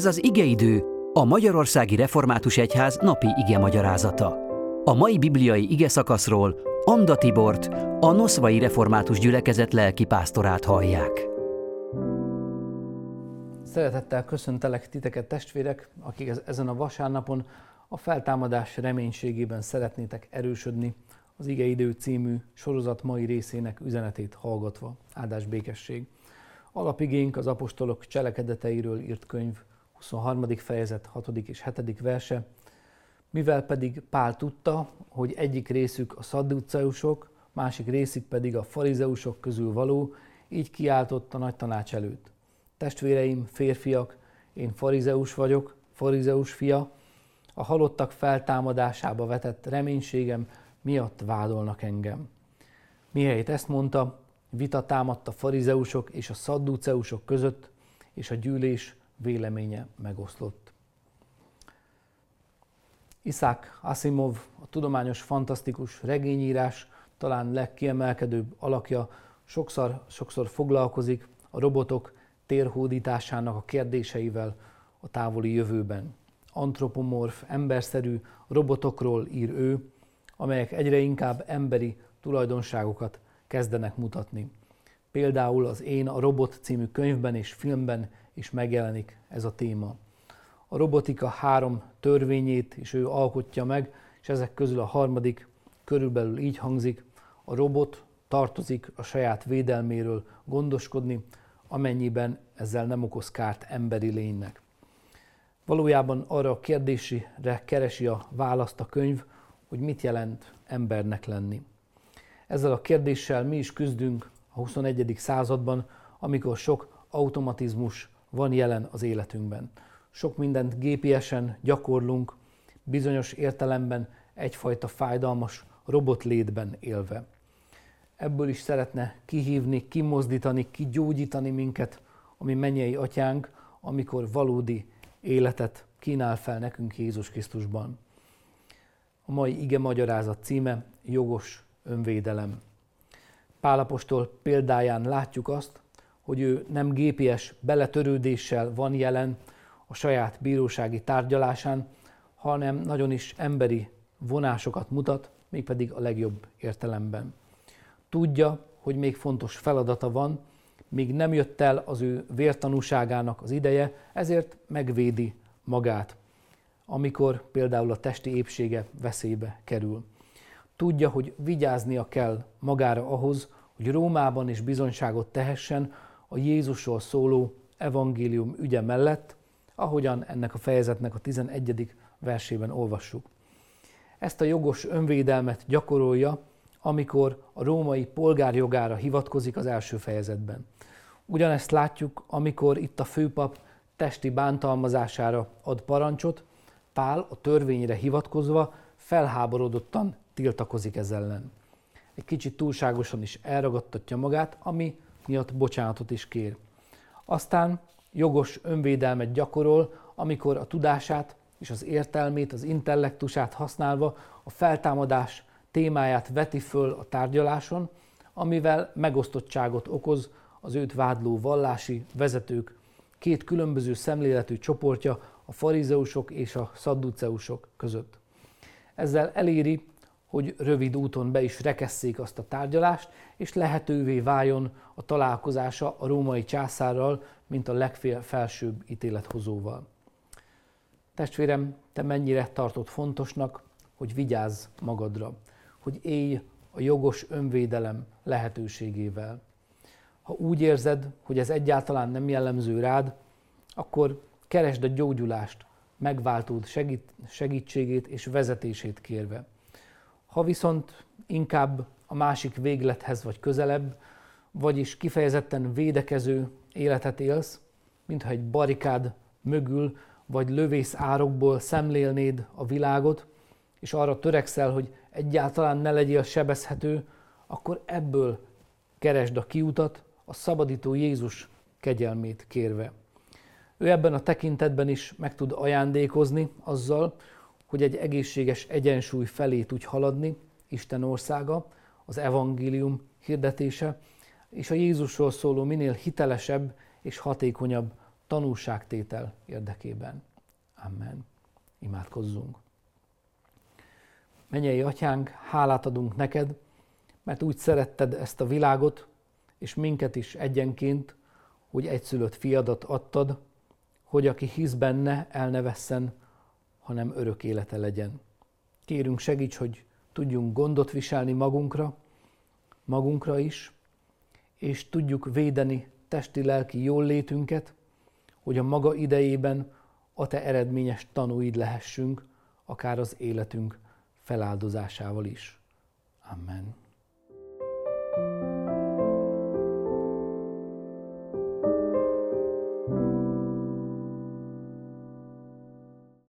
Ez az igeidő, a Magyarországi Református Egyház napi ige magyarázata. A mai bibliai ige szakaszról Anda Tibort, a Noszvai Református Gyülekezet lelki pásztorát hallják. Szeretettel köszöntelek titeket testvérek, akik ezen a vasárnapon a feltámadás reménységében szeretnétek erősödni, az Ige Idő című sorozat mai részének üzenetét hallgatva. Áldás békesség! Alapigénk az apostolok cselekedeteiről írt könyv 23. fejezet 6. és 7. verse. Mivel pedig Pál tudta, hogy egyik részük a szadduceusok, másik részük pedig a farizeusok közül való, így kiáltott a nagy tanács előtt. Testvéreim, férfiak, én farizeus vagyok, farizeus fia, a halottak feltámadásába vetett reménységem miatt vádolnak engem. Mihelyt ezt mondta, vita támadt a farizeusok és a szadduceusok között, és a gyűlés véleménye megoszlott. Isaac Asimov, a tudományos fantasztikus regényírás talán legkiemelkedőbb alakja, sokszor, sokszor foglalkozik a robotok térhódításának a kérdéseivel a távoli jövőben. Antropomorf, emberszerű robotokról ír ő, amelyek egyre inkább emberi tulajdonságokat kezdenek mutatni. Például az Én a Robot című könyvben és filmben is megjelenik ez a téma. A robotika három törvényét is ő alkotja meg, és ezek közül a harmadik körülbelül így hangzik, a robot tartozik a saját védelméről gondoskodni, amennyiben ezzel nem okoz kárt emberi lénynek. Valójában arra a kérdésre keresi a választ a könyv, hogy mit jelent embernek lenni. Ezzel a kérdéssel mi is küzdünk a 21. században, amikor sok automatizmus van jelen az életünkben. Sok mindent gépiesen gyakorlunk, bizonyos értelemben egyfajta fájdalmas robotlétben élve. Ebből is szeretne kihívni, kimozdítani, kigyógyítani minket, ami mennyei atyánk, amikor valódi életet kínál fel nekünk Jézus Krisztusban. A mai ige magyarázat címe Jogos önvédelem. Pálapostól példáján látjuk azt, hogy ő nem gépies beletörődéssel van jelen a saját bírósági tárgyalásán, hanem nagyon is emberi vonásokat mutat, mégpedig a legjobb értelemben. Tudja, hogy még fontos feladata van, még nem jött el az ő vértanúságának az ideje, ezért megvédi magát, amikor például a testi épsége veszélybe kerül. Tudja, hogy vigyáznia kell magára ahhoz, hogy Rómában is bizonyságot tehessen a Jézusról szóló evangélium ügye mellett, ahogyan ennek a fejezetnek a 11. versében olvassuk. Ezt a jogos önvédelmet gyakorolja, amikor a római polgárjogára hivatkozik az első fejezetben. Ugyanezt látjuk, amikor itt a főpap testi bántalmazására ad parancsot, Pál a törvényre hivatkozva felháborodottan tiltakozik ez ellen. Egy kicsit túlságosan is elragadtatja magát, ami miatt bocsánatot is kér. Aztán jogos önvédelmet gyakorol, amikor a tudását és az értelmét, az intellektusát használva a feltámadás témáját veti föl a tárgyaláson, amivel megosztottságot okoz az őt vádló vallási vezetők két különböző szemléletű csoportja, a farizeusok és a szadduceusok között. Ezzel eléri, hogy rövid úton be is rekesszék azt a tárgyalást, és lehetővé váljon a találkozása a római császárral, mint a legfelsőbb ítélethozóval. Testvérem, te mennyire tartod fontosnak, hogy vigyázz magadra, hogy élj a jogos önvédelem lehetőségével. Ha úgy érzed, hogy ez egyáltalán nem jellemző rád, akkor keresd a gyógyulást, megváltód segít, segítségét és vezetését kérve. Ha viszont inkább a másik véglethez vagy közelebb, vagyis kifejezetten védekező életet élsz, mintha egy barikád mögül vagy lövész árokból szemlélnéd a világot, és arra törekszel, hogy egyáltalán ne legyél sebezhető, akkor ebből keresd a kiutat, a szabadító Jézus kegyelmét kérve. Ő ebben a tekintetben is meg tud ajándékozni azzal, hogy egy egészséges egyensúly felé tudj haladni, Isten országa, az evangélium hirdetése, és a Jézusról szóló minél hitelesebb és hatékonyabb tanulságtétel érdekében. Amen. Imádkozzunk. Menyei atyánk, hálát adunk neked, mert úgy szeretted ezt a világot, és minket is egyenként, hogy egyszülött fiadat adtad, hogy aki hisz benne, el ne vesszen, hanem örök élete legyen. Kérünk segíts, hogy tudjunk gondot viselni magunkra, magunkra is, és tudjuk védeni testi-lelki jólétünket, hogy a maga idejében a te eredményes tanúid lehessünk, akár az életünk feláldozásával is. Amen.